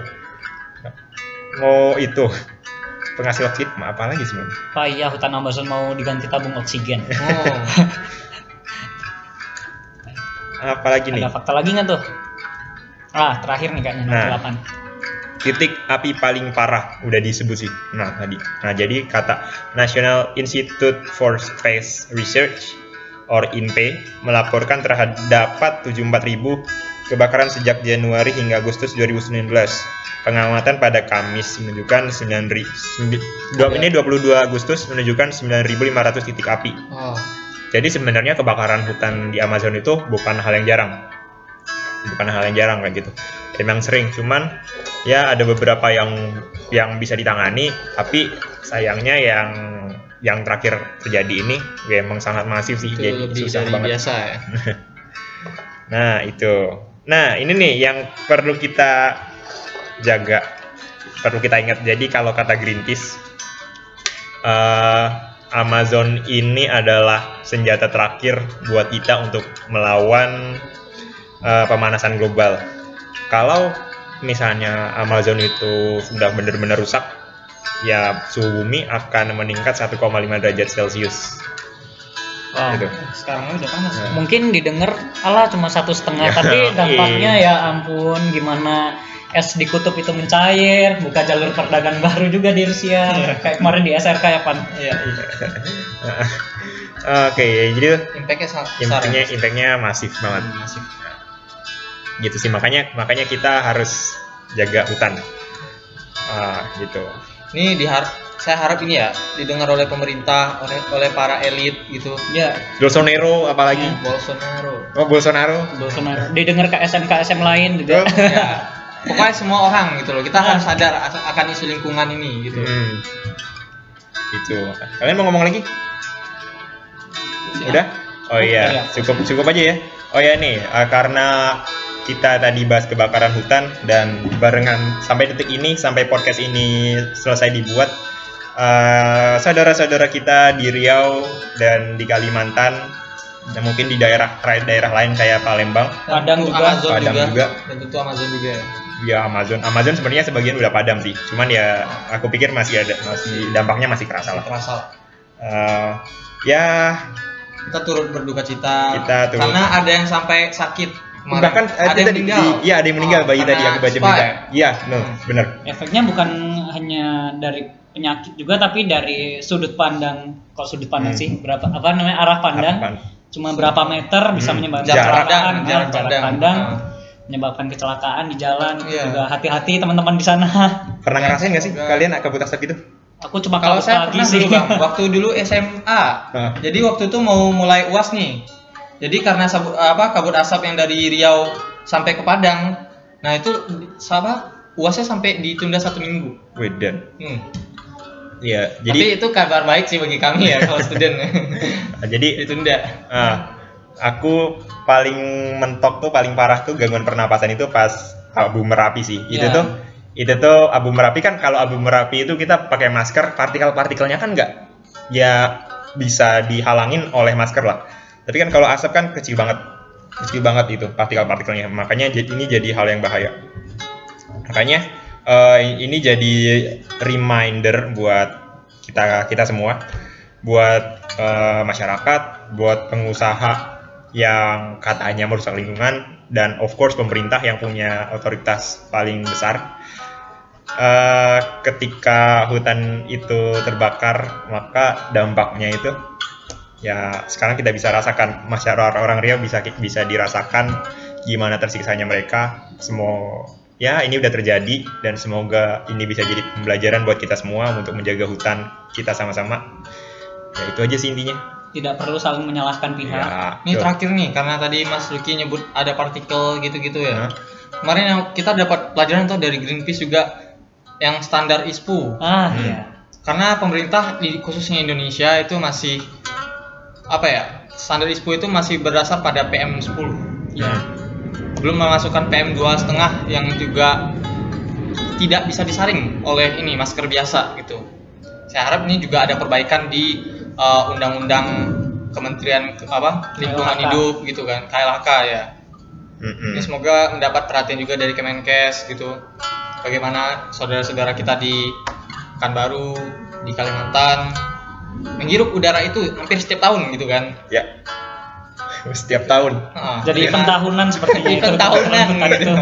Mau itu penghasil oksigen apa lagi sebenarnya? Payah hutan Amazon mau diganti tabung oksigen. Oh. Apalagi nih? Ada fakta lagi nggak tuh? Ah, terakhir nih kayaknya Nah. 8. Titik api paling parah udah disebut sih. Nah, tadi. Nah, jadi kata National Institute for Space Research or INPE melaporkan terdapat 74.000 kebakaran sejak Januari hingga Agustus 2019. Pengamatan pada Kamis menunjukkan 9 ri- ini 22 Agustus menunjukkan 9.500 titik api. oh. Jadi sebenarnya kebakaran hutan di Amazon itu bukan hal yang jarang. Bukan hal yang jarang kayak gitu. Emang sering, cuman ya ada beberapa yang yang bisa ditangani, tapi sayangnya yang yang terakhir terjadi ini ya emang sangat masif sih, Itu jadi lebih susah dari banget. biasa ya. Nah itu, nah ini nih yang perlu kita jaga, perlu kita ingat. Jadi kalau kata Greenpeace, eh, Amazon ini adalah senjata terakhir buat kita untuk melawan eh, pemanasan global. Kalau misalnya Amazon itu sudah benar-benar rusak, ya suhu bumi akan meningkat 1,5 derajat Celcius. Wow. Gitu. Sekarang udah panas. Nah. Mungkin didengar alah cuma satu setengah, Ya, tapi dampaknya iya. ya ampun gimana es di kutub itu mencair, buka jalur perdagangan baru juga di Rusia, kayak kemarin di SRK ya Pan. Iya, iya. Oke, jadi Impactnya impactnya ya. impactnya masif banget. Hmm, masif. gitu sih makanya makanya kita harus jaga hutan Ah, gitu Ini dihar saya harap ini ya didengar oleh pemerintah, oleh oleh para elit gitu. Ya, Bolsonaro apalagi Bolsonaro. oh Bolsonaro Bolsonaro. Didengar KSM KSM lain juga. ya. Pokoknya semua orang gitu loh. Kita harus sadar as- akan isu lingkungan ini gitu. hmm. gitu kalian mau ngomong lagi Ya. udah oh iya cukup cukup aja ya oh ya nih eh, karena kita tadi bahas kebakaran hutan dan barengan sampai detik ini sampai podcast ini selesai dibuat eh, saudara-saudara kita di Riau dan di Kalimantan dan mungkin di daerah daerah lain kayak Palembang Padang juga. Amazon Padang juga. juga. Dan tentu Amazon juga. ya. ya Amazon Amazon sebenarnya sebagian udah padam sih cuman ya aku pikir masih ada masih dampaknya masih kerasa lah Terasa. Eh, ya Kita turut berduka cita. Kita turut. Karena ada yang sampai sakit. Kemarin. bahkan eh, ada yang tadi meninggal. di- iya ada yang meninggal Oh, bayi tadi aku baca berita ya? iya no, Hmm. bener Efeknya bukan hanya dari penyakit juga tapi dari sudut pandang kok sudut pandang Hmm. sih berapa apa namanya arah pandang Harapan. cuma berapa meter bisa Hmm. menyebabkan Jarak kecelakaan pandang, ya, jarak jarak pandang. pandang Ah. menyebabkan kecelakaan di jalan Iya. juga hati-hati teman-teman di sana pernah Ya, ngerasain nggak sih semoga. kalian kabut asap gitu aku cuma Kalau saya pagi pernah sih dulu bang, waktu dulu SMA. Jadi waktu itu mau mulai uas nih. Jadi karena sabu- apa kabut asap yang dari Riau sampai ke Padang, nah itu sama uasnya sampai ditunda satu minggu. Wedan Hmm. iya Tapi jadi itu kabar baik sih bagi kami ya kalau student. jadi ditunda. ah, aku paling mentok tuh paling parah tuh gangguan pernapasan itu pas abu merapi sih itu Ya. tuh itu tuh abu merapi kan kalau abu merapi itu kita pakai masker partikel-partikelnya kan nggak ya bisa dihalangin oleh masker lah tapi kan kalau asap kan kecil banget. Kecil banget itu partikel-partikelnya. Makanya ini jadi hal yang bahaya. Makanya eh, ini jadi reminder buat kita kita semua buat eh, masyarakat buat pengusaha yang katanya merusak lingkungan dan of course pemerintah yang punya otoritas paling besar. Eh, ketika hutan itu terbakar maka dampaknya itu ya sekarang kita bisa rasakan masyarakat orang Riau bisa bisa dirasakan gimana tersiksanya mereka semua ya ini udah terjadi dan semoga ini bisa jadi pembelajaran buat kita semua untuk menjaga hutan kita sama-sama. Ya itu aja sih intinya. Tidak perlu saling menyalahkan pihak. Ya, Ini terakhir nih, karena tadi Mas Lucky nyebut ada partikel gitu-gitu ya. Hah? Kemarin yang kita dapat pelajaran tuh dari Greenpeace juga yang standar ISPU. Ah, Hmm. iya. Karena pemerintah di khususnya Indonesia itu masih apa ya? Standar ISPU itu masih berdasar pada PM10. Iya. Belum memasukkan PM2 setengah yang juga tidak bisa disaring oleh ini masker biasa gitu. Saya harap ini juga ada perbaikan di uh, undang-undang Kementerian ke- apa lingkungan KLHK. hidup gitu kan KLHK ya. Mm-mm. Ini semoga mendapat perhatian juga dari Kemenkes gitu. Bagaimana saudara-saudara kita di Pekanbaru, di Kalimantan menghirup udara itu hampir setiap tahun gitu kan. Ya. Setiap tahun. Heeh. Jadi Karena- event tahunan sepertinya itu. Event tahunan Hutan gitu. itu.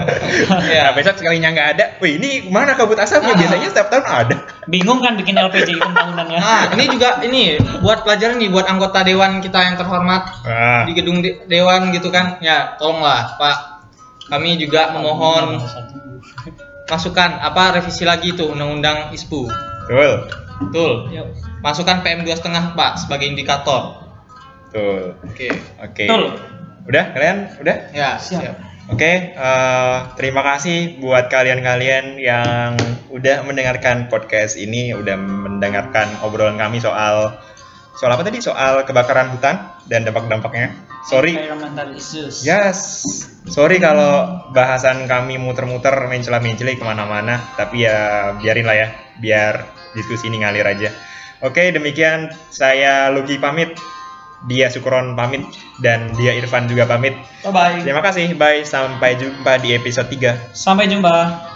ya. Nah, besok sekalinya nggak ada, wih ini mana kabut asapnya? Ah. Biasanya setiap tahun ada. Bingung kan bikin LPG event tahunannya. Nah, ini juga ini buat pelajaran nih buat anggota dewan kita yang terhormat Ah, di gedung de- dewan gitu kan. Ya, tolonglah Pak. Kami juga memohon masukan apa revisi lagi tuh undang-undang ISPU. betul, Betul. Yuk. Masukkan PM 2,5 Pak sebagai indikator. betul. Oke. Oke. Betul. Udah kalian? Udah? Ya, Siap. siap. Oke, eh, terima kasih buat kalian-kalian yang udah mendengarkan podcast ini, udah mendengarkan obrolan kami soal soal apa tadi? Soal kebakaran hutan dan dampak-dampaknya. Sorry, Environmental issues. yes, sorry kalau bahasan kami muter-muter mencela-menceli ke mana-mana, tapi ya biarin lah ya, biar diskusi ini ngalir aja. Oke, demikian saya Lucky pamit, dia Sukron pamit, dan dia Irfan juga pamit. Bye bye. Terima kasih, bye. Sampai jumpa di episode 3. Sampai jumpa.